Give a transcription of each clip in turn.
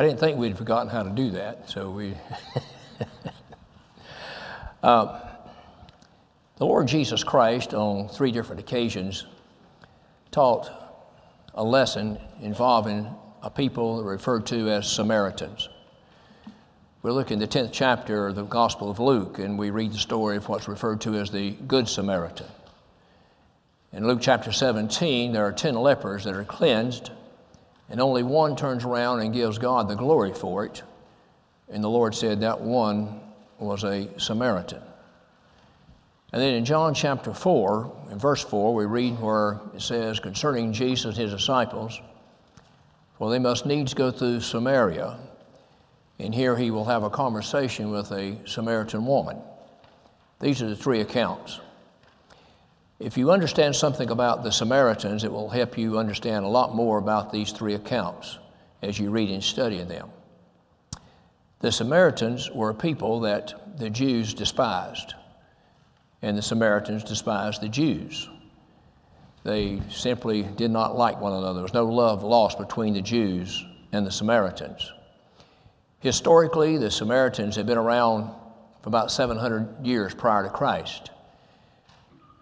I didn't think we'd forgotten how to do that, so we. uh, the Lord Jesus Christ, on three different occasions, taught a lesson involving a people referred to as Samaritans. We look in the 10th chapter of the Gospel of Luke and we read the story of what's referred to as the Good Samaritan. In Luke chapter 17, there are 10 lepers that are cleansed, and only one turns around and gives God the glory for it. And the Lord said that one was a Samaritan. And then in John chapter 4, in verse 4, we read where it says concerning Jesus and his disciples, For they must needs go through Samaria and here he will have a conversation with a Samaritan woman. These are the three accounts. If you understand something about the Samaritans, it will help you understand a lot more about these three accounts as you read and study them. The Samaritans were a people that the Jews despised, and the Samaritans despised the Jews. They simply did not like one another. There was no love lost between the Jews and the Samaritans. Historically, the Samaritans had been around for about 700 years prior to Christ.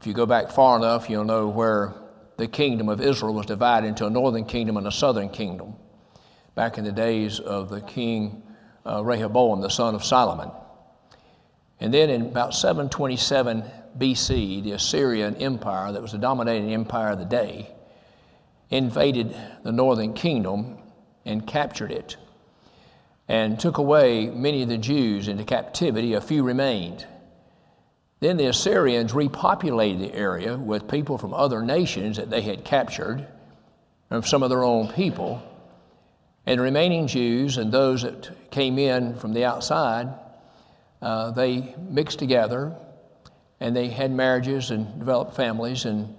If you go back far enough, you'll know where the kingdom of Israel was divided into a northern kingdom and a southern kingdom back in the days of the king uh, Rehoboam, the son of Solomon. And then in about 727 BC, the Assyrian Empire, that was the dominating empire of the day, invaded the northern kingdom and captured it and took away many of the Jews into captivity. A few remained. Then the Assyrians repopulated the area with people from other nations that they had captured, and some of their own people. And the remaining Jews and those that came in from the outside, uh, they mixed together and they had marriages and developed families. And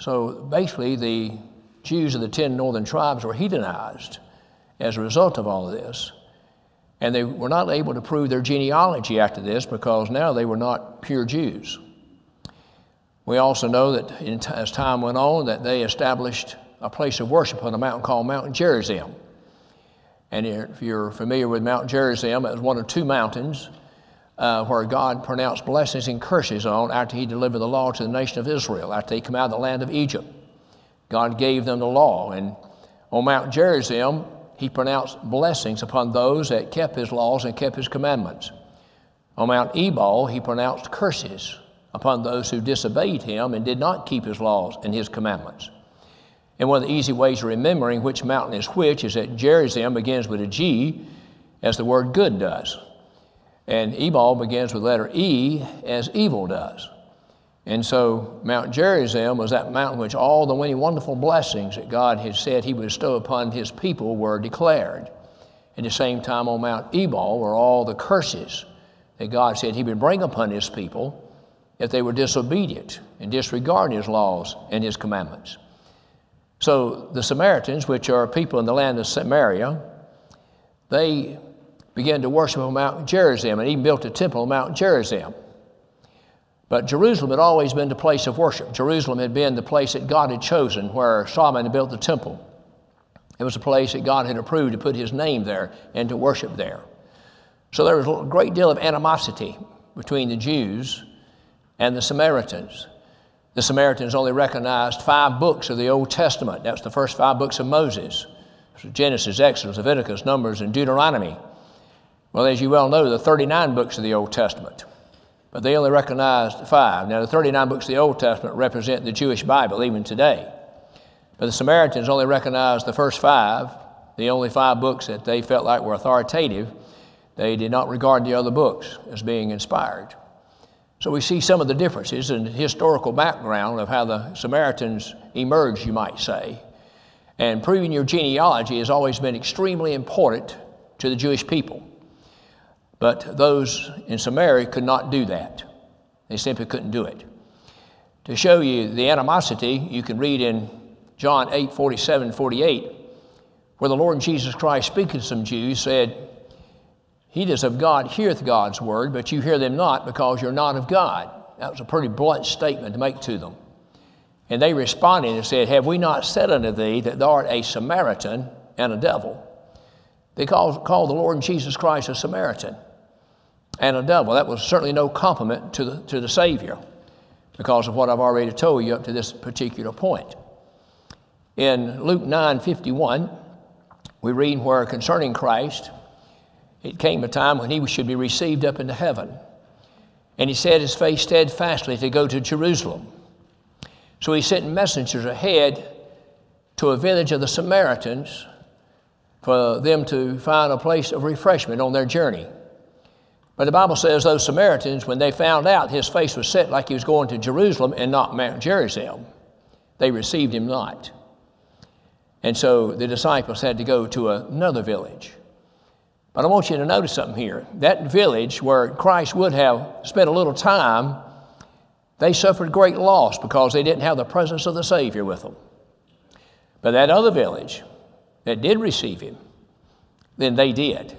so basically, the Jews of the 10 northern tribes were heathenized as a result of all of this. And they were not able to prove their genealogy after this because now they were not pure Jews. We also know that in, as time went on that they established a place of worship on a mountain called Mount Gerizim. And if you're familiar with Mount Gerizim, it was one of two mountains uh, where God pronounced blessings and curses on after He delivered the law to the nation of Israel, after they come out of the land of Egypt. God gave them the law. And on Mount Gerizim, he pronounced blessings upon those that kept his laws and kept his commandments. On Mount Ebal, he pronounced curses upon those who disobeyed him and did not keep his laws and his commandments. And one of the easy ways of remembering which mountain is which is that Gerizim begins with a G, as the word good does. And Ebal begins with letter E, as evil does. And so Mount Gerizim was that mountain which all the many wonderful blessings that God had said he would bestow upon his people were declared. At the same time on Mount Ebal were all the curses that God said he would bring upon his people if they were disobedient and disregard his laws and his commandments. So the Samaritans, which are people in the land of Samaria, they began to worship on Mount Gerizim and even built a temple on Mount Gerizim. But Jerusalem had always been the place of worship. Jerusalem had been the place that God had chosen where Solomon had built the temple. It was a place that God had approved to put his name there and to worship there. So there was a great deal of animosity between the Jews and the Samaritans. The Samaritans only recognized five books of the Old Testament. That's the first five books of Moses Genesis, Exodus, Leviticus, Numbers, and Deuteronomy. Well, as you well know, the 39 books of the Old Testament but they only recognized five. Now, the 39 books of the Old Testament represent the Jewish Bible even today. But the Samaritans only recognized the first five, the only five books that they felt like were authoritative. They did not regard the other books as being inspired. So we see some of the differences in the historical background of how the Samaritans emerged, you might say. And proving your genealogy has always been extremely important to the Jewish people. But those in Samaria could not do that. They simply couldn't do it. To show you the animosity, you can read in John 8 47 48, where the Lord Jesus Christ, speaking to some Jews, said, He that is of God heareth God's word, but you hear them not because you're not of God. That was a pretty blunt statement to make to them. And they responded and said, Have we not said unto thee that thou art a Samaritan and a devil? They called, called the Lord Jesus Christ a Samaritan and a devil. That was certainly no compliment to the, to the Savior because of what I've already told you up to this particular point. In Luke 9 51, we read where concerning Christ, it came a time when he should be received up into heaven. And he set his face steadfastly to go to Jerusalem. So he sent messengers ahead to a village of the Samaritans for them to find a place of refreshment on their journey. But the Bible says those Samaritans, when they found out his face was set like he was going to Jerusalem and not Mount Gerizim, they received him not. And so the disciples had to go to another village. But I want you to notice something here. That village where Christ would have spent a little time, they suffered great loss because they didn't have the presence of the Savior with them. But that other village that did receive him, then they did.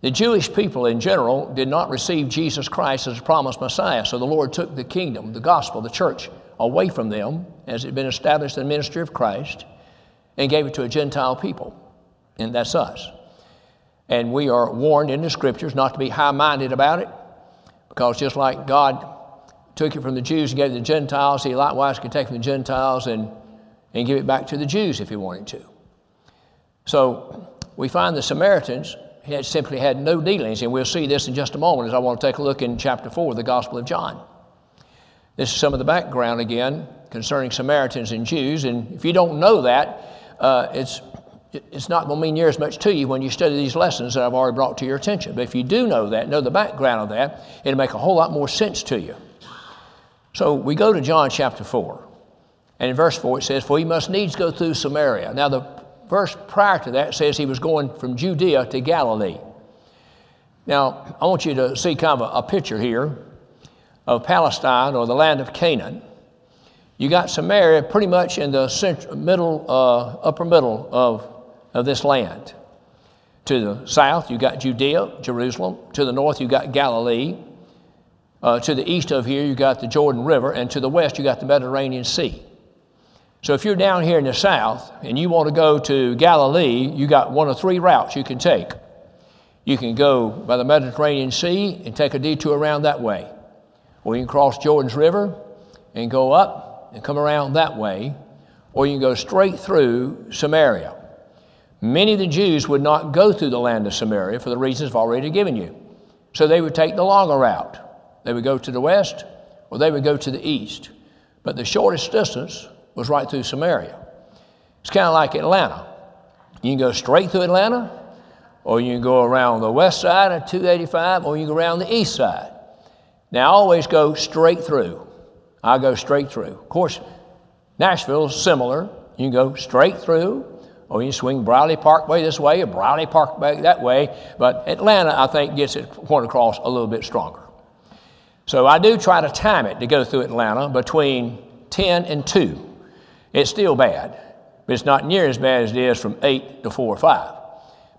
The Jewish people in general did not receive Jesus Christ as a promised Messiah, so the Lord took the kingdom, the gospel, the church away from them as it had been established in the ministry of Christ and gave it to a Gentile people, and that's us. And we are warned in the scriptures not to be high minded about it, because just like God took it from the Jews and gave it to the Gentiles, He likewise could take from the Gentiles and, and give it back to the Jews if He wanted to. So we find the Samaritans had simply had no dealings, and we'll see this in just a moment as I want to take a look in chapter 4 of the Gospel of John. This is some of the background again concerning Samaritans and Jews, and if you don't know that, uh, it's it's not going to mean near as much to you when you study these lessons that I've already brought to your attention. But if you do know that, know the background of that, it'll make a whole lot more sense to you. So we go to John chapter 4. And in verse 4 it says, For he must needs go through Samaria. Now the verse prior to that says he was going from Judea to Galilee. Now I want you to see kind of a, a picture here of Palestine or the land of Canaan. You got Samaria pretty much in the central, middle, uh, upper middle of of this land. To the south, you got Judea, Jerusalem. To the north, you got Galilee. Uh, to the east of here, you got the Jordan River. And to the west, you got the Mediterranean Sea. So if you're down here in the south and you want to go to Galilee, you got one of three routes you can take. You can go by the Mediterranean Sea and take a detour around that way. Or you can cross Jordan's River and go up and come around that way. Or you can go straight through Samaria. Many of the Jews would not go through the land of Samaria for the reasons I've already given you. So they would take the longer route. They would go to the west or they would go to the east. But the shortest distance was right through Samaria. It's kind of like Atlanta. You can go straight through Atlanta, or you can go around the west side of 285, or you can go around the east side. Now, I always go straight through. I go straight through. Of course, Nashville is similar. You can go straight through, or you can swing Briley Parkway this way or Briley Parkway that way. But Atlanta, I think, gets it point across a little bit stronger. So I do try to time it to go through Atlanta between 10 and 2. It's still bad, but it's not near as bad as it is from 8 to 4 or 5.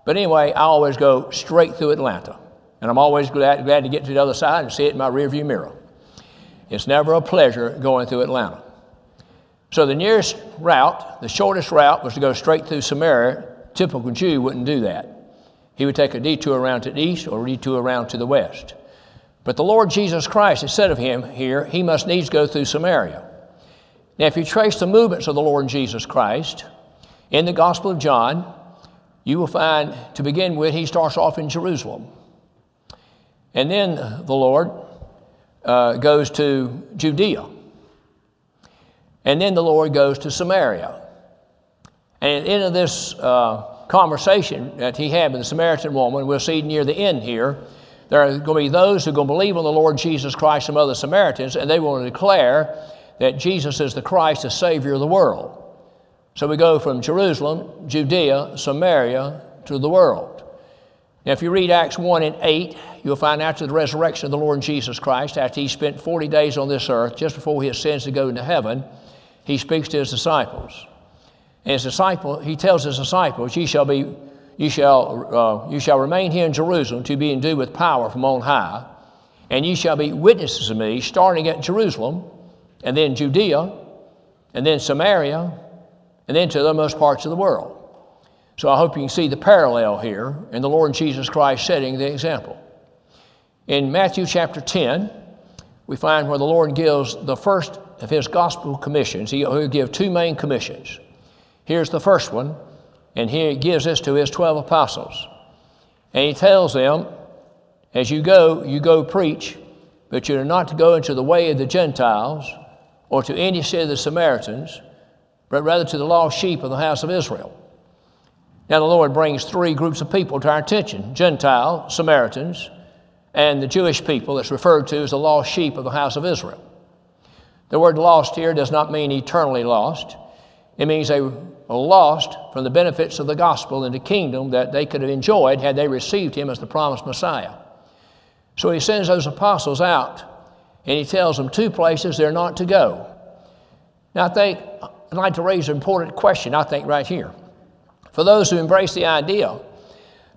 But anyway, I always go straight through Atlanta. And I'm always glad, glad to get to the other side and see it in my rearview mirror. It's never a pleasure going through Atlanta. So the nearest route, the shortest route, was to go straight through Samaria. Typical Jew wouldn't do that. He would take a detour around to the east or a detour around to the west. But the Lord Jesus Christ has said of him here, he must needs go through Samaria. Now, if you trace the movements of the Lord Jesus Christ in the Gospel of John, you will find, to begin with, he starts off in Jerusalem. And then the Lord uh, goes to Judea. And then the Lord goes to Samaria. And at the end of this uh, conversation that he had with the Samaritan woman, we'll see near the end here, there are going to be those who are going to believe on the Lord Jesus Christ, some other Samaritans, and they will declare that Jesus is the Christ, the Savior of the world. So we go from Jerusalem, Judea, Samaria to the world. Now, if you read Acts 1 and 8, you'll find after the resurrection of the Lord Jesus Christ, after he spent 40 days on this earth, just before he ascends to go into heaven, he speaks to his disciples. And his disciple, he tells his disciples, "You shall be, you shall, uh, you shall remain here in Jerusalem to be endued with power from on high, and you shall be witnesses of me, starting at Jerusalem, and then Judea, and then Samaria, and then to the most parts of the world." So I hope you can see the parallel here in the Lord Jesus Christ setting the example. In Matthew chapter 10, we find where the Lord gives the first of his gospel commissions. He'll give two main commissions. Here's the first one, and here he gives this to his 12 apostles. And he tells them, as you go, you go preach, but you're not to go into the way of the Gentiles or to any city of the Samaritans, but rather to the lost sheep of the house of Israel. Now, the Lord brings three groups of people to our attention Gentile, Samaritans, and the Jewish people that's referred to as the lost sheep of the house of Israel. The word lost here does not mean eternally lost. It means they were lost from the benefits of the gospel and the kingdom that they could have enjoyed had they received him as the promised Messiah. So he sends those apostles out and he tells them two places they're not to go. Now, I think I'd like to raise an important question, I think, right here. For those who embrace the idea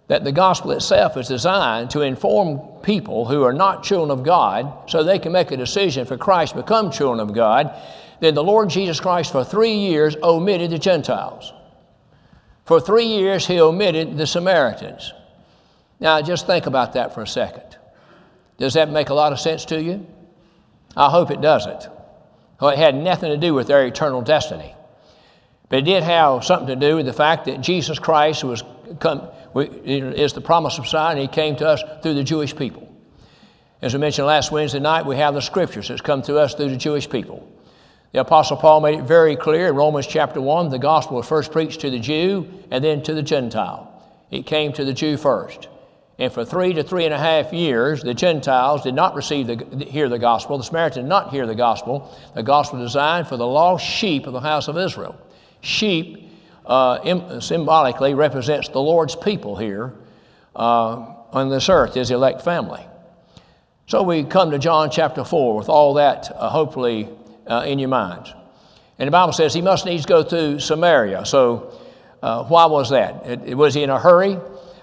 that the gospel itself is designed to inform people who are not children of God so they can make a decision for Christ become children of God, then the Lord Jesus Christ for three years omitted the Gentiles. For three years, he omitted the Samaritans. Now, just think about that for a second. Does that make a lot of sense to you? I hope it doesn't. Well, it had nothing to do with their eternal destiny. But it did have something to do with the fact that Jesus Christ was come, is the promise of and he came to us through the Jewish people. As we mentioned last Wednesday night, we have the scriptures that's come to us through the Jewish people. The Apostle Paul made it very clear in Romans chapter 1 the gospel was first preached to the Jew and then to the Gentile. It came to the Jew first. And for three to three and a half years, the Gentiles did not receive the, hear the gospel. The Samaritans did not hear the gospel. The gospel designed for the lost sheep of the house of Israel. Sheep uh, symbolically represents the Lord's people here uh, on this earth, his elect family. So we come to John chapter 4 with all that uh, hopefully uh, in your minds. And the Bible says he must needs go through Samaria. So uh, why was that? It, it, was he in a hurry?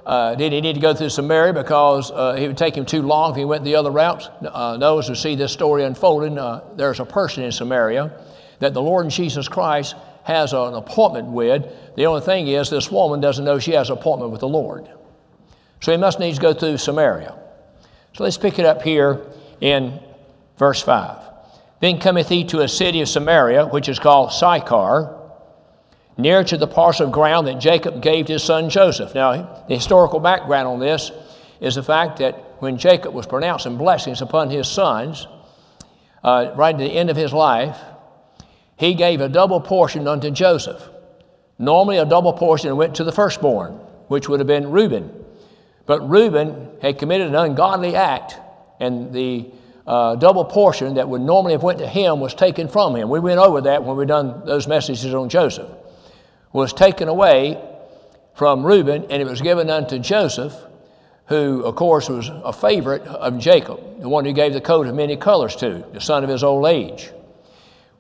Uh, did he need to go through Samaria because uh, it would take him too long if he went the other routes? Uh, we see this story unfolding, uh, there's a person in Samaria that the Lord Jesus Christ has an appointment with. The only thing is, this woman doesn't know she has an appointment with the Lord. So he must needs go through Samaria. So let's pick it up here in verse 5. Then cometh he to a city of Samaria, which is called Sychar, near to the parcel of ground that Jacob gave to his son Joseph. Now, the historical background on this is the fact that when Jacob was pronouncing blessings upon his sons, uh, right at the end of his life, he gave a double portion unto Joseph. Normally, a double portion went to the firstborn, which would have been Reuben. But Reuben had committed an ungodly act, and the uh, double portion that would normally have went to him was taken from him. We went over that when we done those messages on Joseph. Was taken away from Reuben, and it was given unto Joseph, who, of course, was a favorite of Jacob, the one who gave the coat of many colors to, the son of his old age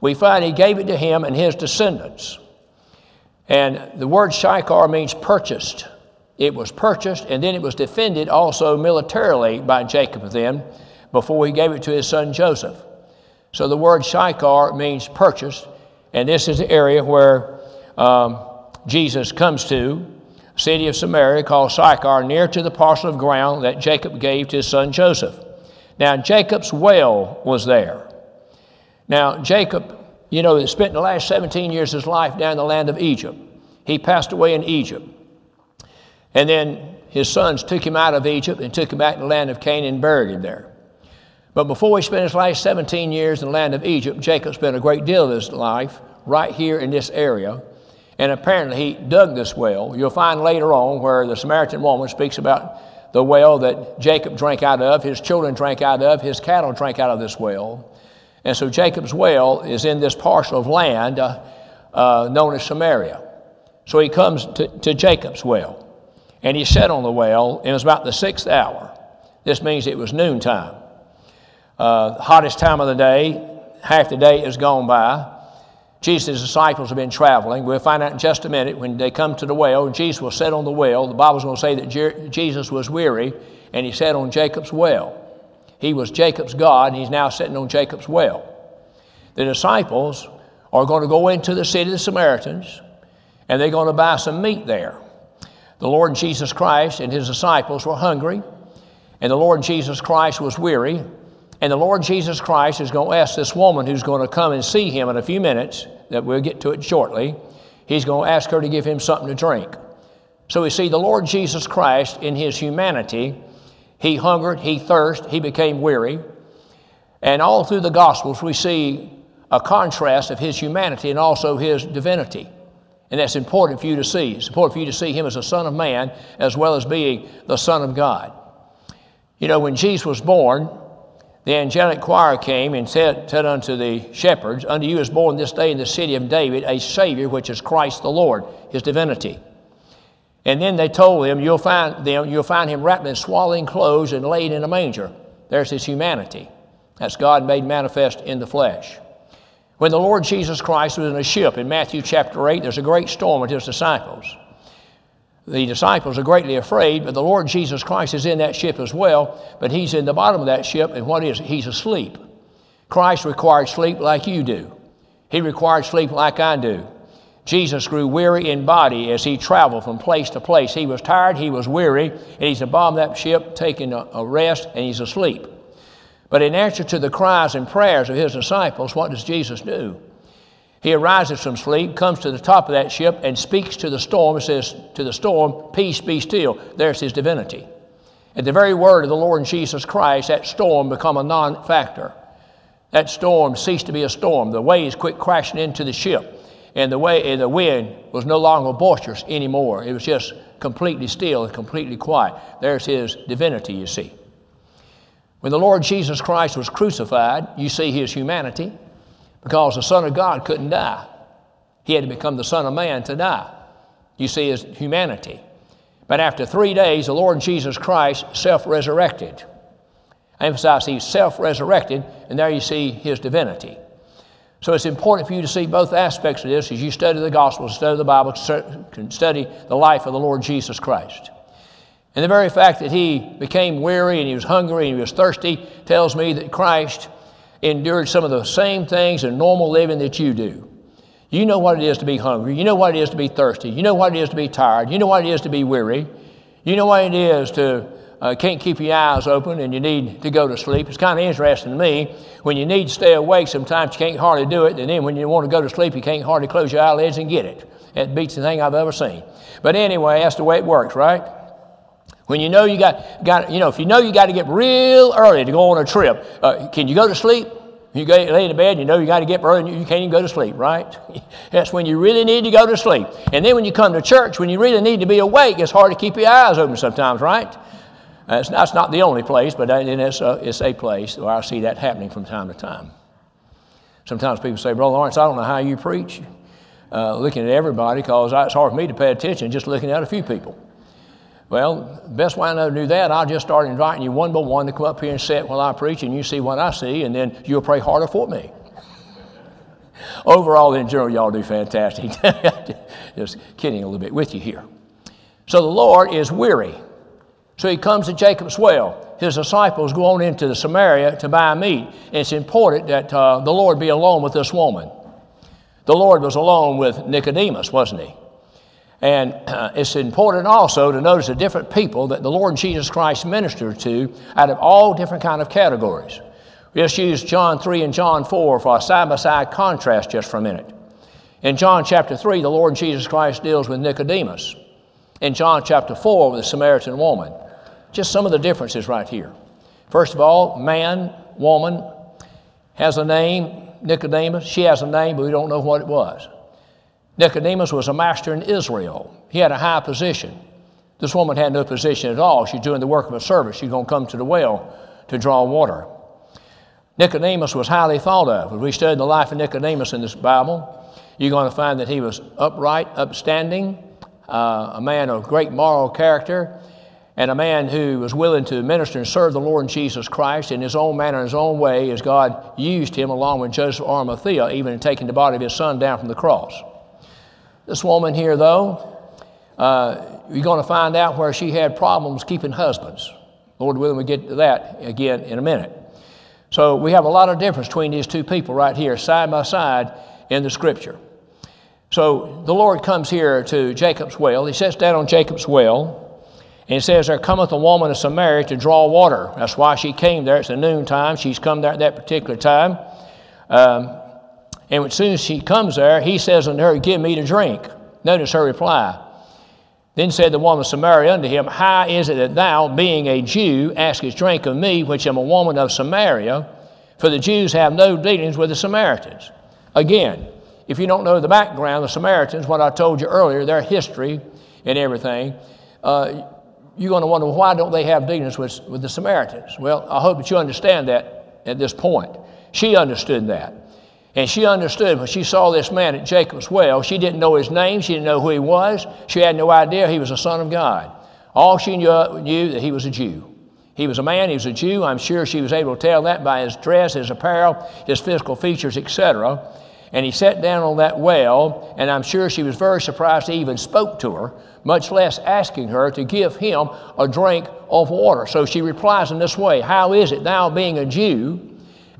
we find he gave it to him and his descendants. And the word Sychar means purchased. It was purchased and then it was defended also militarily by Jacob then before he gave it to his son Joseph. So the word Sychar means purchased, and this is the area where um, Jesus comes to, city of Samaria called Sychar, near to the parcel of ground that Jacob gave to his son Joseph. Now Jacob's well was there. Now, Jacob, you know, spent the last 17 years of his life down in the land of Egypt. He passed away in Egypt. And then his sons took him out of Egypt and took him back to the land of Canaan and buried him there. But before he spent his last 17 years in the land of Egypt, Jacob spent a great deal of his life right here in this area. And apparently he dug this well. You'll find later on where the Samaritan woman speaks about the well that Jacob drank out of, his children drank out of, his cattle drank out of this well. And so Jacob's well is in this parcel of land uh, uh, known as Samaria. So he comes to, to Jacob's well. And he sat on the well, and it was about the sixth hour. This means it was noontime. Uh, hottest time of the day, half the day is gone by. Jesus' disciples have been traveling. We'll find out in just a minute when they come to the well. Jesus will sit on the well. The Bible's going to say that Je- Jesus was weary, and he sat on Jacob's well. He was Jacob's God, and he's now sitting on Jacob's well. The disciples are going to go into the city of the Samaritans, and they're going to buy some meat there. The Lord Jesus Christ and his disciples were hungry, and the Lord Jesus Christ was weary. And the Lord Jesus Christ is going to ask this woman who's going to come and see him in a few minutes, that we'll get to it shortly, he's going to ask her to give him something to drink. So we see the Lord Jesus Christ in his humanity, he hungered, he thirsted, he became weary. And all through the Gospels, we see a contrast of his humanity and also his divinity. And that's important for you to see. It's important for you to see him as a son of man as well as being the son of God. You know, when Jesus was born, the angelic choir came and said, said unto the shepherds, Unto you is born this day in the city of David a Savior, which is Christ the Lord, his divinity. And then they told him, You'll find, them, you'll find him wrapped in swaddling clothes and laid in a manger. There's his humanity. That's God made manifest in the flesh. When the Lord Jesus Christ was in a ship in Matthew chapter 8, there's a great storm with his disciples. The disciples are greatly afraid, but the Lord Jesus Christ is in that ship as well, but he's in the bottom of that ship, and what is it? He's asleep. Christ required sleep like you do. He required sleep like I do. Jesus grew weary in body as he traveled from place to place. He was tired, he was weary, and he's of that ship taking a rest, and he's asleep. But in answer to the cries and prayers of his disciples, what does Jesus do? He arises from sleep, comes to the top of that ship, and speaks to the storm. It says to the storm, Peace, be still. There's his divinity. At the very word of the Lord Jesus Christ, that storm become a non factor. That storm ceased to be a storm. The waves quit crashing into the ship, and the, way, and the wind was no longer boisterous anymore. It was just completely still and completely quiet. There's his divinity, you see. When the Lord Jesus Christ was crucified, you see his humanity because the Son of God couldn't die. He had to become the Son of Man to die. You see his humanity. But after three days, the Lord Jesus Christ self resurrected. I emphasize he's self resurrected, and there you see his divinity. So it's important for you to see both aspects of this as you study the Gospels, study the Bible, study the life of the Lord Jesus Christ. And the very fact that he became weary and he was hungry and he was thirsty tells me that Christ endured some of the same things in normal living that you do. You know what it is to be hungry. You know what it is to be thirsty. You know what it is to be tired. You know what it is to be weary. You know what it is to uh, can't keep your eyes open and you need to go to sleep. It's kind of interesting to me. When you need to stay awake, sometimes you can't hardly do it. And then when you want to go to sleep, you can't hardly close your eyelids and get it. It beats the thing I've ever seen. But anyway, that's the way it works, right? When you know you got, got you know, if you know you got to get real early to go on a trip, uh, can you go to sleep? You go lay in bed, you know you got to get early, you can't even go to sleep, right? That's when you really need to go to sleep. And then when you come to church, when you really need to be awake, it's hard to keep your eyes open sometimes, right? That's, that's not the only place, but it's a, it's a place where I see that happening from time to time. Sometimes people say, Brother Lawrence, I don't know how you preach, uh, looking at everybody, because it's hard for me to pay attention just looking at a few people. Well, best way I know to do that, I'll just start inviting you one by one to come up here and sit while I preach, and you see what I see, and then you'll pray harder for me. Overall, in general, y'all do fantastic. just kidding a little bit with you here. So the Lord is weary. So he comes to Jacob's well. His disciples go on into Samaria to buy meat. And it's important that uh, the Lord be alone with this woman. The Lord was alone with Nicodemus, wasn't he? And uh, it's important also to notice the different people that the Lord Jesus Christ ministered to out of all different kind of categories. We just use John 3 and John 4 for a side-by-side contrast just for a minute. In John chapter 3, the Lord Jesus Christ deals with Nicodemus. In John chapter 4, with the Samaritan woman. Just some of the differences right here. First of all, man, woman, has a name, Nicodemus. She has a name, but we don't know what it was. Nicodemus was a master in Israel. He had a high position. This woman had no position at all. She's doing the work of a servant. She's going to come to the well to draw water. Nicodemus was highly thought of. If we study the life of Nicodemus in this Bible, you're going to find that he was upright, upstanding, uh, a man of great moral character, and a man who was willing to minister and serve the Lord Jesus Christ in his own manner, his own way, as God used him along with Joseph Arimathea, even in taking the body of his son down from the cross. This woman here, though, uh, you're going to find out where she had problems keeping husbands. Lord willing, we get to that again in a minute. So we have a lot of difference between these two people right here, side by side in the scripture. So the Lord comes here to Jacob's well. He sits down on Jacob's well, and it says, There cometh a woman of Samaria to draw water. That's why she came there. It's the noontime. She's come there at that particular time. Um, and as soon as she comes there, he says unto her, Give me to drink. Notice her reply. Then said the woman of Samaria unto him, How is it that thou, being a Jew, askest drink of me, which am a woman of Samaria? For the Jews have no dealings with the Samaritans. Again, if you don't know the background, the Samaritans, what I told you earlier, their history and everything, uh, you're going to wonder why don't they have dealings with, with the Samaritans? Well, I hope that you understand that at this point. She understood that. And she understood when she saw this man at Jacob's well, she didn't know his name, she didn't know who he was, she had no idea he was a son of God. All she knew, knew that he was a Jew. He was a man, he was a Jew. I'm sure she was able to tell that by his dress, his apparel, his physical features, etc. And he sat down on that well, and I'm sure she was very surprised he even spoke to her, much less asking her to give him a drink of water. So she replies in this way How is it, thou being a Jew,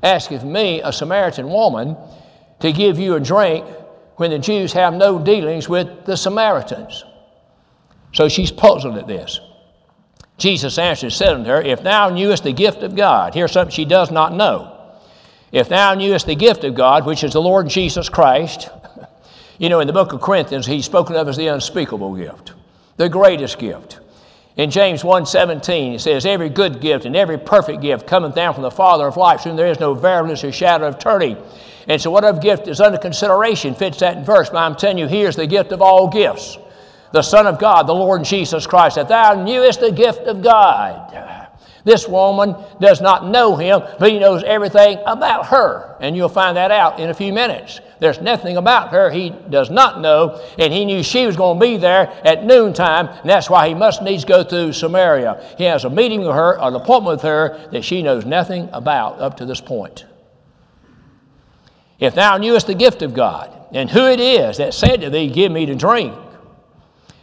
asketh me, a Samaritan woman, to give you a drink when the Jews have no dealings with the Samaritans. So she's puzzled at this. Jesus answered and said unto her, If thou knewest the gift of God, here's something she does not know. If thou knewest the gift of God, which is the Lord Jesus Christ, you know, in the book of Corinthians, he's spoken of as the unspeakable gift, the greatest gift. In James 1.17, it says, Every good gift and every perfect gift cometh down from the Father of lights, whom there is no variableness or shadow of turning. And so whatever gift is under consideration fits that verse. But I'm telling you, here's the gift of all gifts. The Son of God, the Lord Jesus Christ, that thou knewest the gift of God. This woman does not know him, but he knows everything about her. And you'll find that out in a few minutes. There's nothing about her he does not know, and he knew she was going to be there at noontime, and that's why he must needs go through Samaria. He has a meeting with her, an appointment with her that she knows nothing about up to this point. If thou knewest the gift of God, and who it is that said to thee, Give me to drink.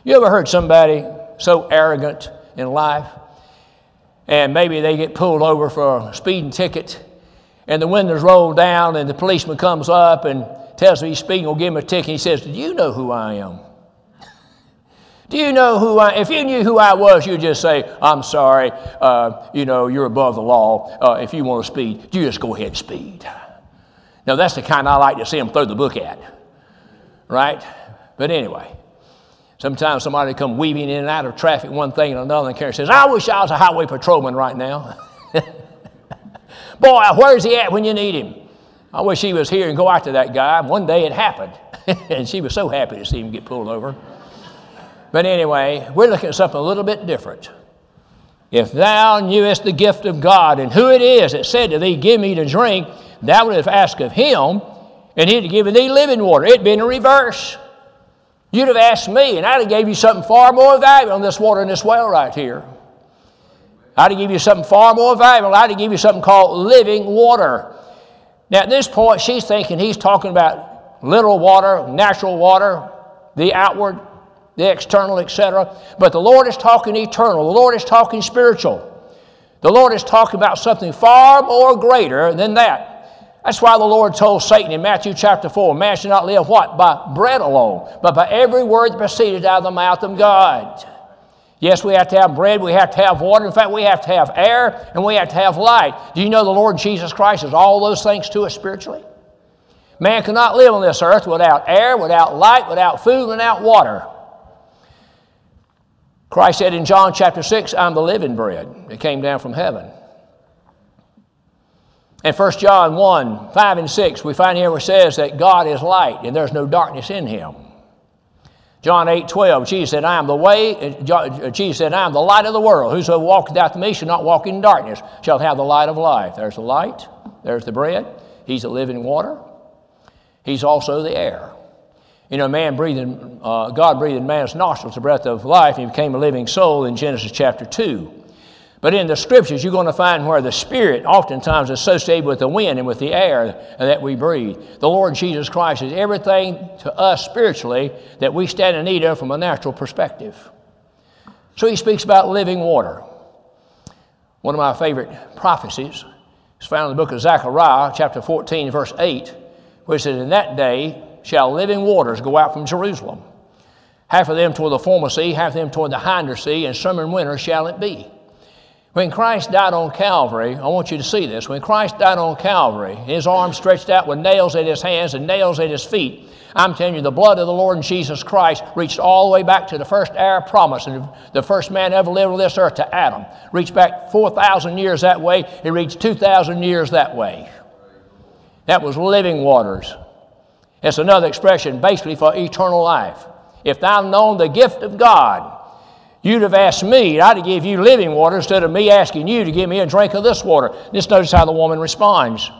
You ever heard somebody so arrogant in life? And maybe they get pulled over for a speeding ticket, and the windows roll down, and the policeman comes up and tells him he's speeding, will give him a ticket. He says, Do you know who I am? Do you know who I If you knew who I was, you'd just say, I'm sorry, uh, you know, you're above the law. Uh, if you want to speed, you just go ahead and speed. Now, that's the kind I like to see them throw the book at, right? But anyway, Sometimes somebody come weaving in and out of traffic, one thing and another, and Karen says, I wish I was a highway patrolman right now. Boy, where's he at when you need him? I wish he was here and go after that guy. One day it happened, and she was so happy to see him get pulled over. But anyway, we're looking at something a little bit different. If thou knewest the gift of God and who it is that said to thee, Give me to drink, thou would have asked of him, and he'd have given thee living water. It'd been in reverse. You'd have asked me, and I'd have gave you something far more valuable than this water in this well right here. I'd have give you something far more valuable. I'd have give you something called living water. Now, at this point, she's thinking he's talking about literal water, natural water, the outward, the external, etc. But the Lord is talking eternal. The Lord is talking spiritual. The Lord is talking about something far more greater than that. That's why the Lord told Satan in Matthew chapter 4, man shall not live what? By bread alone, but by every word that proceeded out of the mouth of God. Yes, we have to have bread, we have to have water. In fact, we have to have air and we have to have light. Do you know the Lord Jesus Christ is all those things to us spiritually? Man cannot live on this earth without air, without light, without food, without water. Christ said in John chapter 6, I'm the living bread that came down from heaven. In 1 John 1 5 and 6, we find here where it says that God is light and there's no darkness in him. John 8 12, Jesus said, I am the way, uh, Jesus said, I am the light of the world. Whoso walketh after me shall not walk in darkness, shall have the light of life. There's the light, there's the bread, he's the living water, he's also the air. You know, man breathing, uh, God breathed in man's nostrils the breath of life, and he became a living soul in Genesis chapter 2. But in the scriptures, you're going to find where the Spirit oftentimes associated with the wind and with the air that we breathe. The Lord Jesus Christ is everything to us spiritually that we stand in need of from a natural perspective. So he speaks about living water. One of my favorite prophecies is found in the book of Zechariah, chapter 14, verse 8, where it says, In that day shall living waters go out from Jerusalem. Half of them toward the former sea, half of them toward the hinder sea, and summer and winter shall it be. When Christ died on Calvary, I want you to see this. When Christ died on Calvary, his arms stretched out with nails at his hands and nails at his feet, I'm telling you, the blood of the Lord Jesus Christ reached all the way back to the first heir promise, and the first man ever lived on this earth to Adam. Reached back 4,000 years that way, it reached 2,000 years that way. That was living waters. It's another expression basically for eternal life. If thou known the gift of God, you'd have asked me, I'd have give you living water instead of me asking you to give me a drink of this water. Just notice how the woman responds.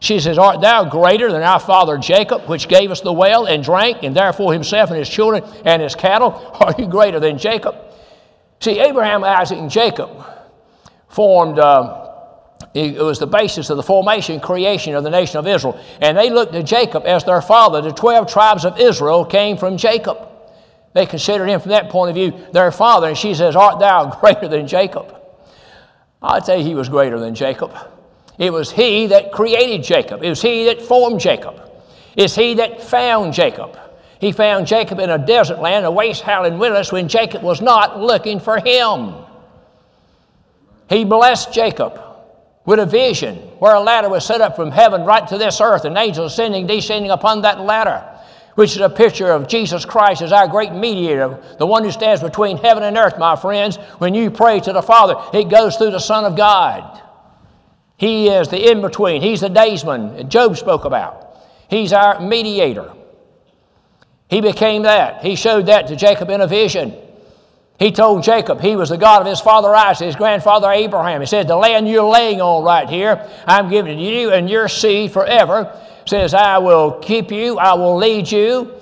She says, Art thou greater than our father Jacob, which gave us the well and drank, and therefore himself and his children and his cattle? Are you greater than Jacob? See, Abraham, Isaac, and Jacob formed, uh, it was the basis of the formation and creation of the nation of Israel. And they looked to Jacob as their father. The 12 tribes of Israel came from Jacob. They considered him from that point of view their father. And she says, Art thou greater than Jacob? I'd say he was greater than Jacob. It was he that created Jacob. It was he that formed Jacob. It's he that found Jacob. He found Jacob in a desert land, a waste howling wilderness, when Jacob was not looking for him. He blessed Jacob with a vision where a ladder was set up from heaven right to this earth, and angels ascending, descending upon that ladder, which is a picture of Jesus Christ as our great mediator, the one who stands between heaven and earth, my friends. When you pray to the Father, it goes through the Son of God. He is the in between. He's the daysman Job spoke about. He's our mediator. He became that. He showed that to Jacob in a vision. He told Jacob he was the God of his father Isaac, his grandfather Abraham. He said, The land you're laying on right here, I'm giving to you and your seed forever. Says, I will keep you, I will lead you,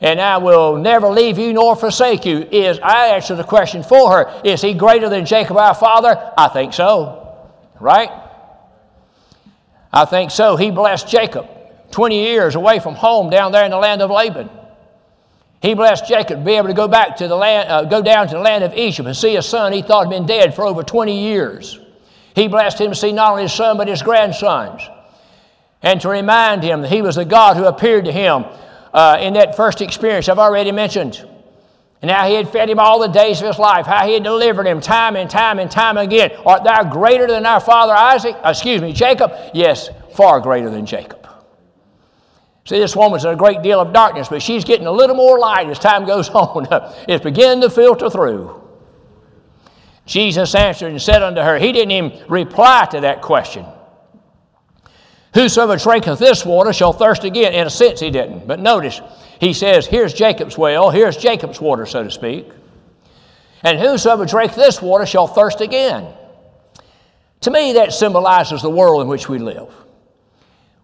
and I will never leave you nor forsake you. Is I answered the question for her, is he greater than Jacob our father? I think so. Right? I think so. He blessed Jacob 20 years away from home down there in the land of Laban. He blessed Jacob to be able to go back to the land, uh, go down to the land of Egypt and see his son he thought had been dead for over 20 years. He blessed him to see not only his son but his grandsons, and to remind him that he was the God who appeared to him uh, in that first experience I've already mentioned. And how he had fed him all the days of his life, how he had delivered him time and time and time again. Art thou greater than our father Isaac? Excuse me, Jacob? Yes, far greater than Jacob. See, this woman's in a great deal of darkness, but she's getting a little more light as time goes on. it's beginning to filter through. Jesus answered and said unto her, He didn't even reply to that question. Whosoever drinketh this water shall thirst again. In a sense, he didn't. But notice, he says, Here's Jacob's well, here's Jacob's water, so to speak. And whosoever drinketh this water shall thirst again. To me, that symbolizes the world in which we live.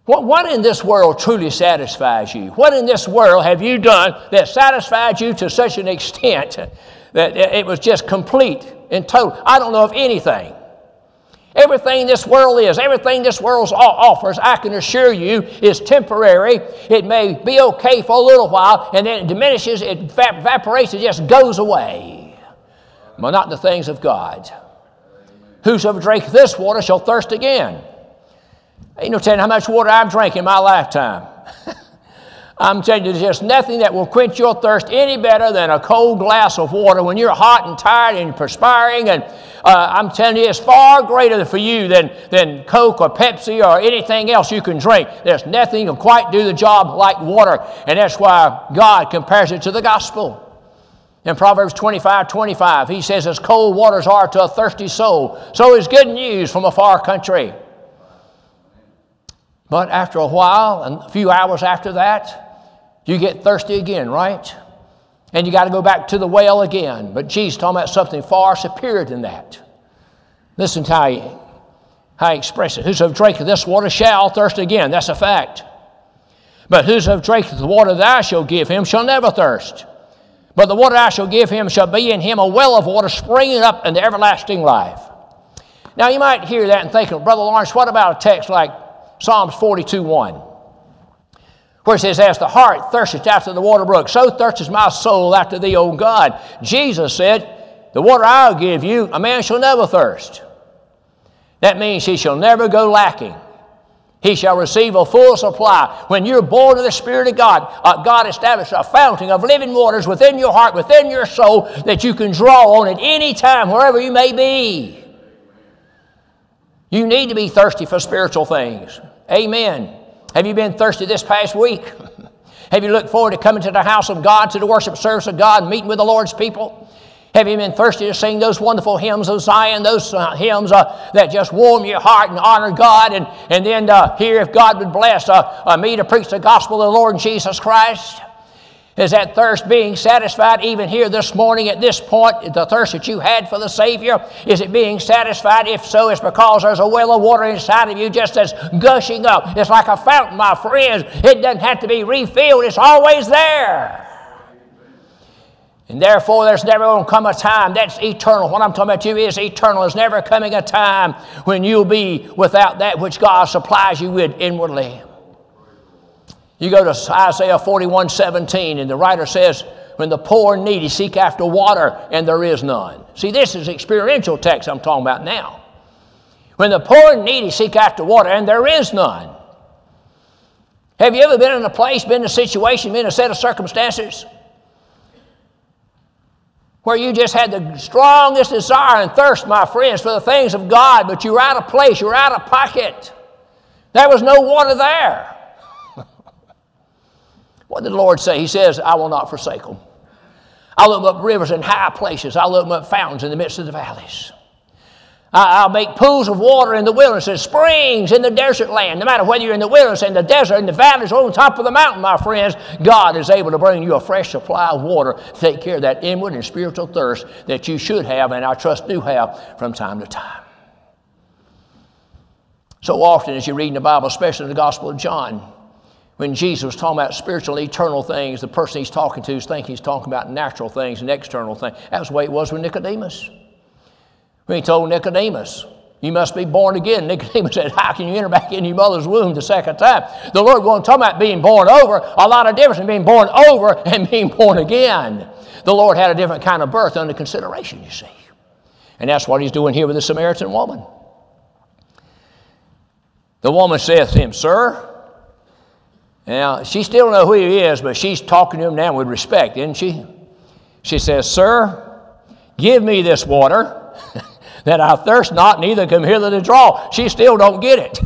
What, what in this world truly satisfies you? What in this world have you done that satisfied you to such an extent that it was just complete and total? I don't know of anything Everything this world is, everything this world offers, I can assure you, is temporary. It may be okay for a little while, and then it diminishes, it evaporates, it just goes away. But not the things of God. Whosoever drink this water shall thirst again. Ain't no telling how much water I've drank in my lifetime. I'm telling you, there's just nothing that will quench your thirst any better than a cold glass of water when you're hot and tired and perspiring. And uh, I'm telling you, it's far greater for you than, than Coke or Pepsi or anything else you can drink. There's nothing can quite do the job like water. And that's why God compares it to the gospel. In Proverbs 25 25, he says, As cold waters are to a thirsty soul, so is good news from a far country. But after a while, and a few hours after that, you get thirsty again, right? And you got to go back to the well again. But Jesus talking about something far superior than that. Listen to how he, how he expresses it. Whoso drinketh this water shall thirst again. That's a fact. But whoso drinketh the water that I shall give him shall never thirst. But the water I shall give him shall be in him a well of water springing up into everlasting life. Now you might hear that and think, Brother Lawrence, what about a text like Psalms 42 1? Where it says, As the hart thirsteth after the water brook, so thirsteth my soul after thee, O God. Jesus said, The water I'll give you, a man shall never thirst. That means he shall never go lacking. He shall receive a full supply. When you're born of the Spirit of God, uh, God established a fountain of living waters within your heart, within your soul, that you can draw on at any time, wherever you may be. You need to be thirsty for spiritual things. Amen. Have you been thirsty this past week? Have you looked forward to coming to the house of God, to the worship service of God, meeting with the Lord's people? Have you been thirsty to sing those wonderful hymns of Zion, those uh, hymns uh, that just warm your heart and honor God? And, and then uh, here, if God would bless uh, uh, me to preach the gospel of the Lord Jesus Christ. Is that thirst being satisfied even here this morning at this point? The thirst that you had for the Savior, is it being satisfied? If so, it's because there's a well of water inside of you just as gushing up. It's like a fountain, my friends. It doesn't have to be refilled, it's always there. And therefore, there's never going to come a time that's eternal. What I'm talking about you is eternal. There's never coming a time when you'll be without that which God supplies you with inwardly. You go to Isaiah 41 17, and the writer says, When the poor and needy seek after water, and there is none. See, this is experiential text I'm talking about now. When the poor and needy seek after water, and there is none. Have you ever been in a place, been in a situation, been in a set of circumstances where you just had the strongest desire and thirst, my friends, for the things of God, but you were out of place, you were out of pocket. There was no water there. What did the Lord say? He says, I will not forsake them. I'll open up rivers in high places, I'll open up fountains in the midst of the valleys. I'll make pools of water in the wilderness and springs in the desert land. No matter whether you're in the wilderness, in the desert, in the valleys, or on top of the mountain, my friends, God is able to bring you a fresh supply of water to take care of that inward and spiritual thirst that you should have, and I trust do have from time to time. So often, as you read in the Bible, especially in the Gospel of John, when Jesus was talking about spiritual, eternal things, the person he's talking to is thinking he's talking about natural things and external things. That was the way it was with Nicodemus. When he told Nicodemus, you must be born again. Nicodemus said, How can you enter back in your mother's womb the second time? The Lord wasn't talking about being born over, a lot of difference in being born over and being born again. The Lord had a different kind of birth under consideration, you see. And that's what he's doing here with the Samaritan woman. The woman saith to him, Sir, now she still know who he is, but she's talking to him now with respect, isn't she? She says, Sir, give me this water that I thirst not, neither come hither to draw. She still don't get it.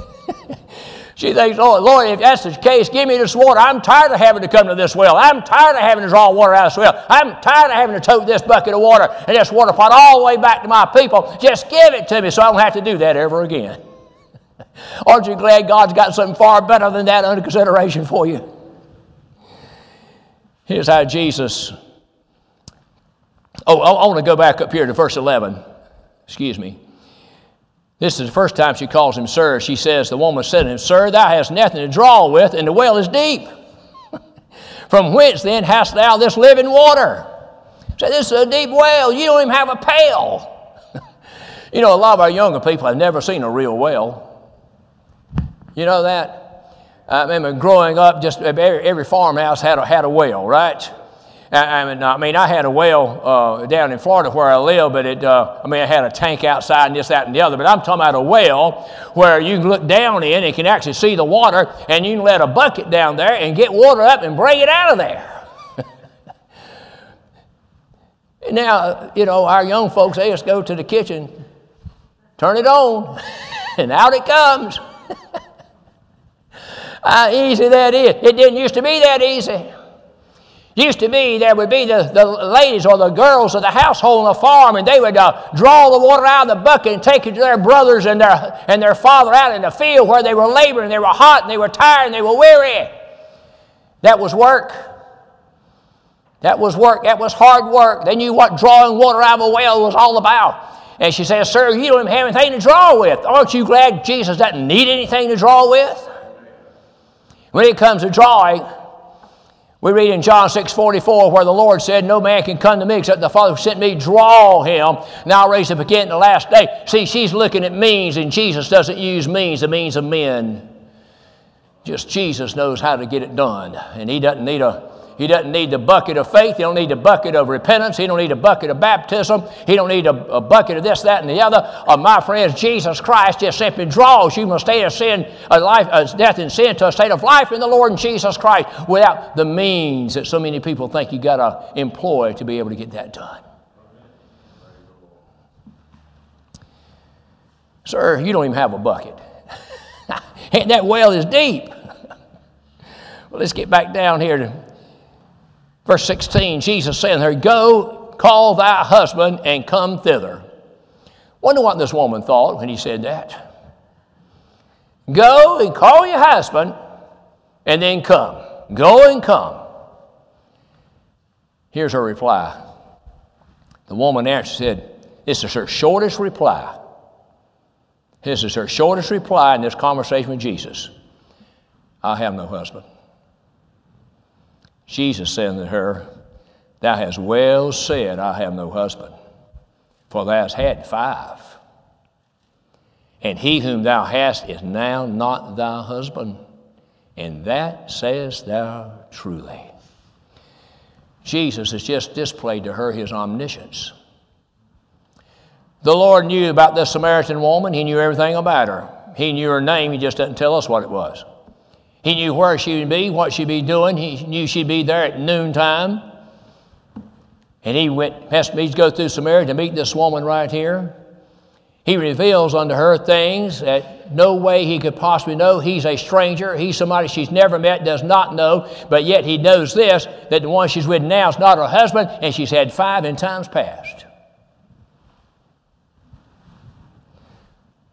she thinks, oh, Lord, if that's the case, give me this water. I'm tired of having to come to this well. I'm tired of having to draw water out of this well. I'm tired of having to tote this bucket of water and this water pot all the way back to my people. Just give it to me so I don't have to do that ever again. Aren't you glad God's got something far better than that under consideration for you? Here's how Jesus. Oh, I want to go back up here to verse 11. Excuse me. This is the first time she calls him sir. She says, The woman said to him, Sir, thou hast nothing to draw with, and the well is deep. From whence then hast thou this living water? Say, this is a deep well. You don't even have a pail. you know, a lot of our younger people have never seen a real well. You know that? I remember growing up, just every, every farmhouse had a, had a well, right? I mean, I mean, I had a well uh, down in Florida where I live, but it, uh, I mean, I had a tank outside and this, that, and the other. But I'm talking about a well where you can look down in and can actually see the water, and you can let a bucket down there and get water up and bring it out of there. now, you know, our young folks, they just go to the kitchen, turn it on, and out it comes. How easy that is. It didn't used to be that easy. Used to be there would be the, the ladies or the girls of the household on the farm, and they would uh, draw the water out of the bucket and take it to their brothers and their, and their father out in the field where they were laboring, they were hot, and they were tired, and they were weary. That was work. That was work. That was hard work. They knew what drawing water out of a well was all about. And she says, Sir, you don't even have anything to draw with. Aren't you glad Jesus doesn't need anything to draw with? When it comes to drawing, we read in John 6 44 where the Lord said, No man can come to me except the Father who sent me draw him. Now I'll raise up again in the last day. See, she's looking at means, and Jesus doesn't use means, the means of men. Just Jesus knows how to get it done. And he doesn't need a He doesn't need the bucket of faith. He don't need the bucket of repentance. He don't need a bucket of baptism. He don't need a, a bucket of this, that, and the other. Uh, my friends, Jesus Christ just simply draws you from a state of sin, a life, a death in sin, to a state of life in the Lord and Jesus Christ without the means that so many people think you got to employ to be able to get that done. Sir, you don't even have a bucket. and that well is deep. well, let's get back down here to verse 16. Jesus saying there, Go, call thy husband and come thither. Wonder what this woman thought when he said that. Go and call your husband and then come. Go and come. Here's her reply. The woman answered, said, This is her shortest reply. This is her shortest reply in this conversation with Jesus I have no husband. Jesus said to her, Thou hast well said, I have no husband, for thou hast had five. And he whom thou hast is now not thy husband, and that sayest thou truly. Jesus has just displayed to her his omniscience. The Lord knew about this Samaritan woman. He knew everything about her. He knew her name. He just didn't tell us what it was. He knew where she would be, what she'd be doing. He knew she'd be there at noontime. And he went, asked me to go through Samaria to meet this woman right here. He reveals unto her things that no way he could possibly know. He's a stranger. He's somebody she's never met, does not know, but yet he knows this that the one she's with now is not her husband, and she's had five in times past.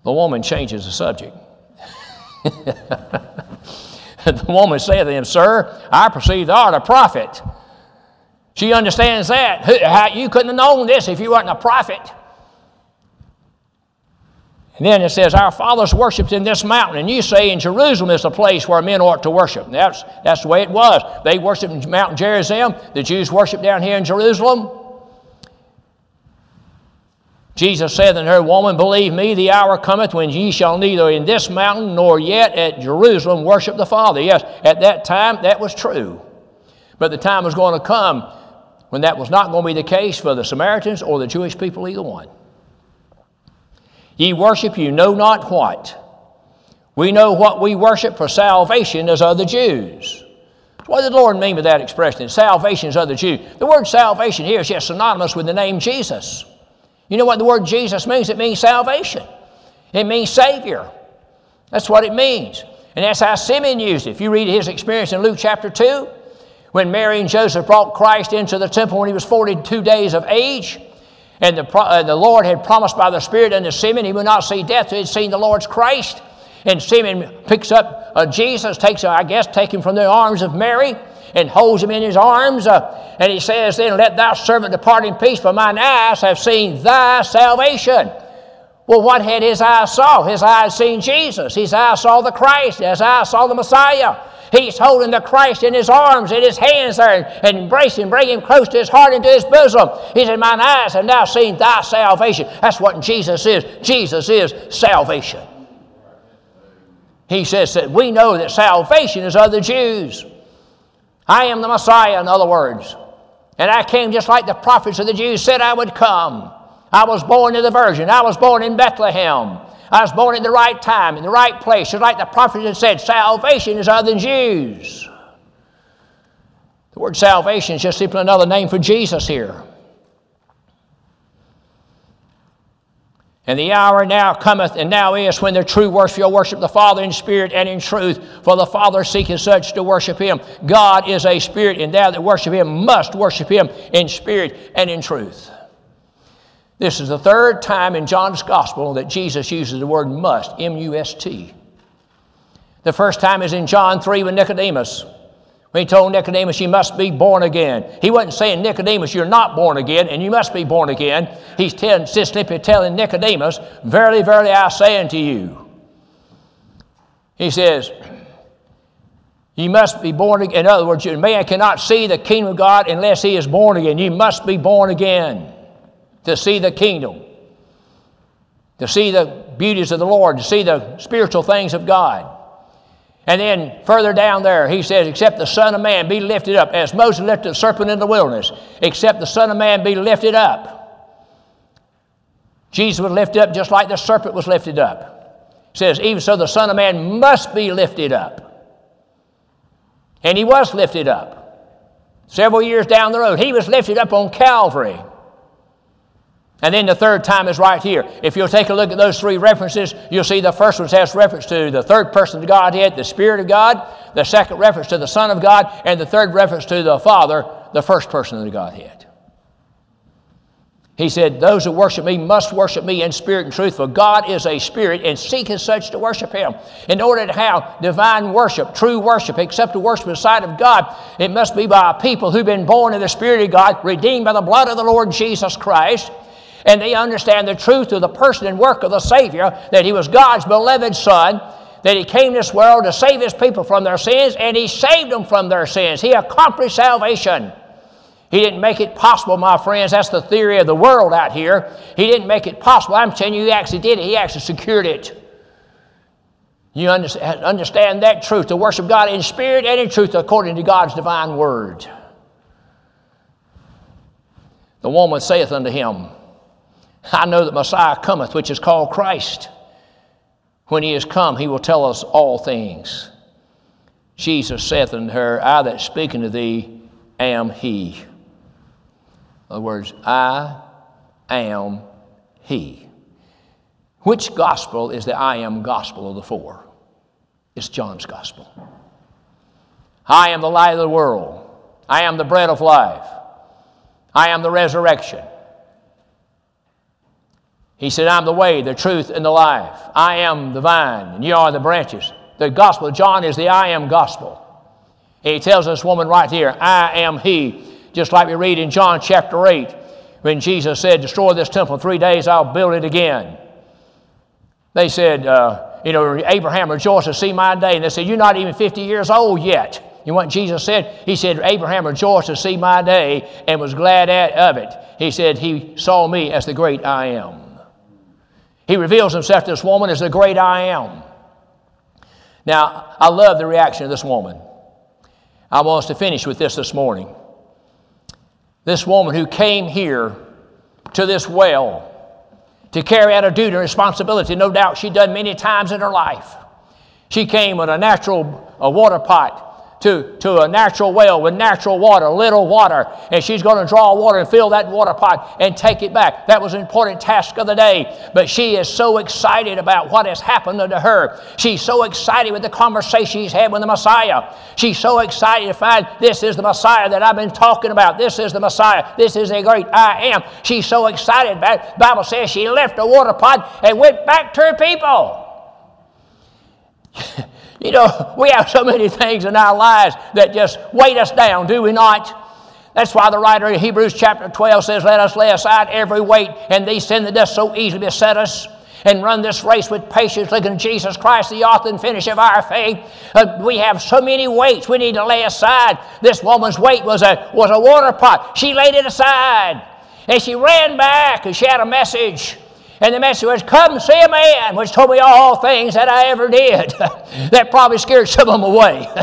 The woman changes the subject. the woman said to him, Sir, I perceive thou art a prophet. She understands that. You couldn't have known this if you weren't a prophet. And then it says, Our fathers worshipped in this mountain, and you say in Jerusalem is the place where men ought to worship. That's, that's the way it was. They worshiped in Mount Gerizim. The Jews worshiped down here in Jerusalem. Jesus said unto her, Woman, believe me, the hour cometh when ye shall neither in this mountain nor yet at Jerusalem worship the Father. Yes, at that time that was true. But the time was going to come when that was not going to be the case for the Samaritans or the Jewish people, either one. Ye worship you know not what. We know what we worship for salvation as other Jews. What did the Lord mean by that expression? Salvation as other Jews. The word salvation here is just synonymous with the name Jesus. You know what the word Jesus means? It means salvation, it means Savior. That's what it means. And that's how Simeon used it. If you read his experience in Luke chapter 2, when Mary and Joseph brought Christ into the temple when he was 42 days of age, and the, uh, the Lord had promised by the Spirit unto Simeon he would not see death he had seen the Lord's Christ. And Simeon picks up uh, Jesus, takes, I guess, take him from the arms of Mary, and holds him in his arms. Uh, and he says, Then let thy servant depart in peace, for mine eyes have seen thy salvation. Well, what had his eyes saw? His eyes seen Jesus. His eyes saw the Christ. His eyes saw the Messiah. He's holding the Christ in his arms, in his hands there, and embracing bring him close to his heart and to his bosom. He said, Mine eyes have now seen thy salvation. That's what Jesus is. Jesus is salvation. He says that we know that salvation is of the Jews. I am the Messiah, in other words. And I came just like the prophets of the Jews said I would come. I was born of the Virgin. I was born in Bethlehem. I was born at the right time, in the right place. Just like the prophets had said, salvation is of the Jews. The word salvation is just simply another name for Jesus here. And the hour now cometh, and now is when the true worship will worship the Father in spirit and in truth, for the Father seeketh such to worship him. God is a spirit, and thou that worship him must worship him in spirit and in truth. This is the third time in John's Gospel that Jesus uses the word must, M U S T. The first time is in John 3 with Nicodemus. When he told Nicodemus, You must be born again. He wasn't saying, Nicodemus, you're not born again, and you must be born again. He's telling, simply telling Nicodemus, Verily, verily, I say unto you. He says, You must be born again. In other words, a man cannot see the kingdom of God unless he is born again. You must be born again to see the kingdom, to see the beauties of the Lord, to see the spiritual things of God. And then further down there, he says, Except the Son of Man be lifted up, as Moses lifted the serpent in the wilderness, except the Son of Man be lifted up. Jesus was lifted up just like the serpent was lifted up. It says, Even so, the Son of Man must be lifted up. And he was lifted up. Several years down the road, he was lifted up on Calvary. And then the third time is right here. If you'll take a look at those three references, you'll see the first one has reference to the third person of Godhead, the Spirit of God, the second reference to the Son of God, and the third reference to the Father, the first person of the Godhead. He said, Those who worship me must worship me in spirit and truth, for God is a spirit, and seek as such to worship him. In order to have divine worship, true worship, acceptable worship in the sight of God, it must be by people who've been born in the Spirit of God, redeemed by the blood of the Lord Jesus Christ and they understand the truth of the person and work of the Savior, that He was God's beloved Son, that He came this world to save His people from their sins, and He saved them from their sins. He accomplished salvation. He didn't make it possible, my friends. That's the theory of the world out here. He didn't make it possible. I'm telling you, He actually did it, He actually secured it. You understand that truth to worship God in spirit and in truth according to God's divine word. The woman saith unto him, I know that Messiah cometh, which is called Christ. When he is come, he will tell us all things. Jesus saith unto her, I that speak unto thee am he. In other words, I am he. Which gospel is the I am gospel of the four? It's John's gospel. I am the light of the world. I am the bread of life. I am the resurrection. He said, I'm the way, the truth, and the life. I am the vine, and you are the branches. The gospel of John is the I am gospel. he tells this woman right here, I am he. Just like we read in John chapter 8, when Jesus said, Destroy this temple in three days, I'll build it again. They said, uh, You know, Abraham rejoiced to see my day. And they said, You're not even 50 years old yet. You know what Jesus said? He said, Abraham rejoiced to see my day and was glad at, of it. He said, He saw me as the great I am. He reveals himself to this woman as the great I am. Now, I love the reaction of this woman. I want us to finish with this this morning. This woman who came here to this well to carry out a duty and responsibility, no doubt she'd done many times in her life. She came with a natural a water pot to, to a natural well with natural water, little water, and she's going to draw water and fill that water pot and take it back. That was an important task of the day. But she is so excited about what has happened to her. She's so excited with the conversation she's had with the Messiah. She's so excited to find this is the Messiah that I've been talking about. This is the Messiah. This is a great I am. She's so excited about Bible says she left the water pot and went back to her people. You know, we have so many things in our lives that just weight us down, do we not? That's why the writer in Hebrews chapter 12 says, Let us lay aside every weight and these sin that does so easily beset us and run this race with patience, looking at Jesus Christ, the author and finisher of our faith. Uh, we have so many weights we need to lay aside. This woman's weight was a, was a water pot. She laid it aside and she ran back and she had a message. And the message was, Come see a man which told me all things that I ever did. that probably scared some of them away.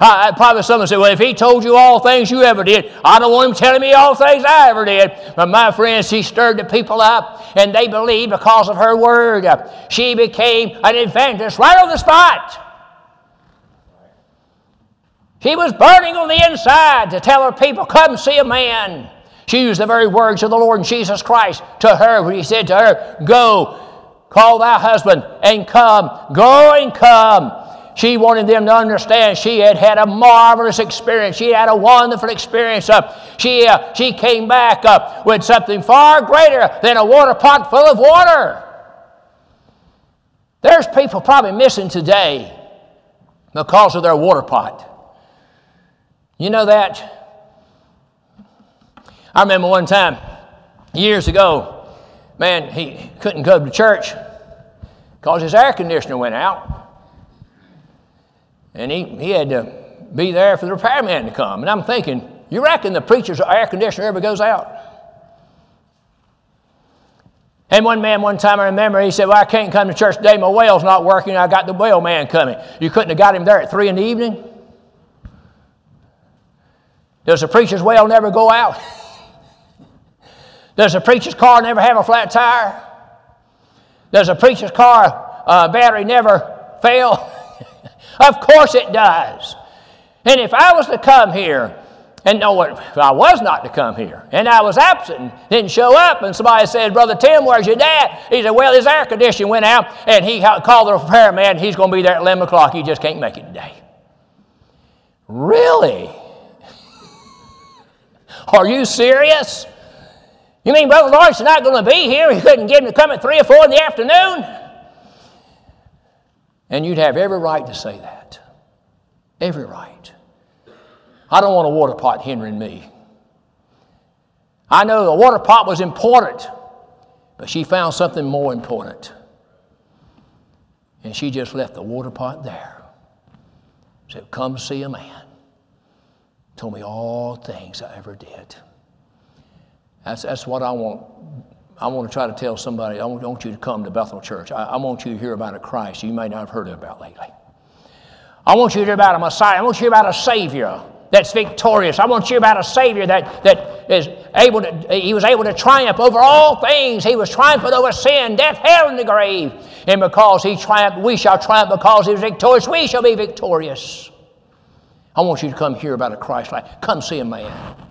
I, probably someone said, Well, if he told you all things you ever did, I don't want him telling me all things I ever did. But my friends, she stirred the people up, and they believed because of her word. She became an evangelist right on the spot. She was burning on the inside to tell her people, Come see a man. She used the very words of the Lord Jesus Christ to her when he said to her, Go, call thy husband and come. Go and come. She wanted them to understand she had had a marvelous experience. She had a wonderful experience. Uh, she, uh, she came back uh, with something far greater than a water pot full of water. There's people probably missing today because of their water pot. You know that? I remember one time, years ago, man, he couldn't come to church because his air conditioner went out. And he, he had to be there for the repairman to come. And I'm thinking, you reckon the preacher's air conditioner ever goes out? And one man, one time I remember, he said, Well, I can't come to church today. My well's not working. I got the well man coming. You couldn't have got him there at 3 in the evening? Does the preacher's well never go out? Does a preacher's car never have a flat tire? Does a preacher's car uh, battery never fail? of course it does. And if I was to come here and no if I was not to come here, and I was absent, didn't show up, and somebody said, Brother Tim, where's your dad? He said, Well, his air conditioning went out, and he called the repairman, he's going to be there at 11 o'clock, he just can't make it today. Really? Are you serious? You mean Brother Lawrence is not going to be here? He couldn't get him to come at 3 or 4 in the afternoon? And you'd have every right to say that. Every right. I don't want a water pot hindering me. I know the water pot was important, but she found something more important. And she just left the water pot there. Said, Come see a man. Told me all things I ever did. That's, that's what I want. I want to try to tell somebody, I want, I want you to come to Bethel Church. I, I want you to hear about a Christ you may not have heard about lately. I want you to hear about a Messiah. I want you to hear about a Savior that's victorious. I want you to hear about a Savior that, that is able to, he was able to triumph over all things. He was triumphant over sin, death, hell, and the grave. And because he triumphed, we shall triumph. Because he was victorious, we shall be victorious. I want you to come hear about a Christ like. Come see a man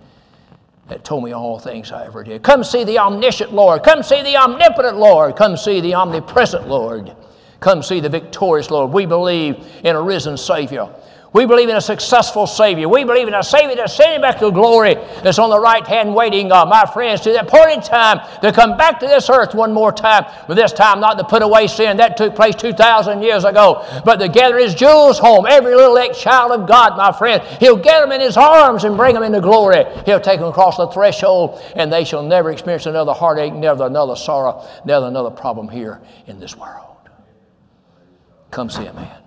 that told me all things I ever did. Come see the omniscient Lord. Come see the omnipotent Lord. Come see the omnipresent Lord. Come see the victorious Lord. We believe in a risen Savior. We believe in a successful Savior. We believe in a Savior that's sending back to glory, that's on the right hand waiting, uh, my friends, to that point in time to come back to this earth one more time, but this time not to put away sin. That took place 2,000 years ago, but to gather his jewels home, every little ex child of God, my friend. He'll get them in his arms and bring them into glory. He'll take them across the threshold, and they shall never experience another heartache, never another sorrow, never another problem here in this world. Come see a man.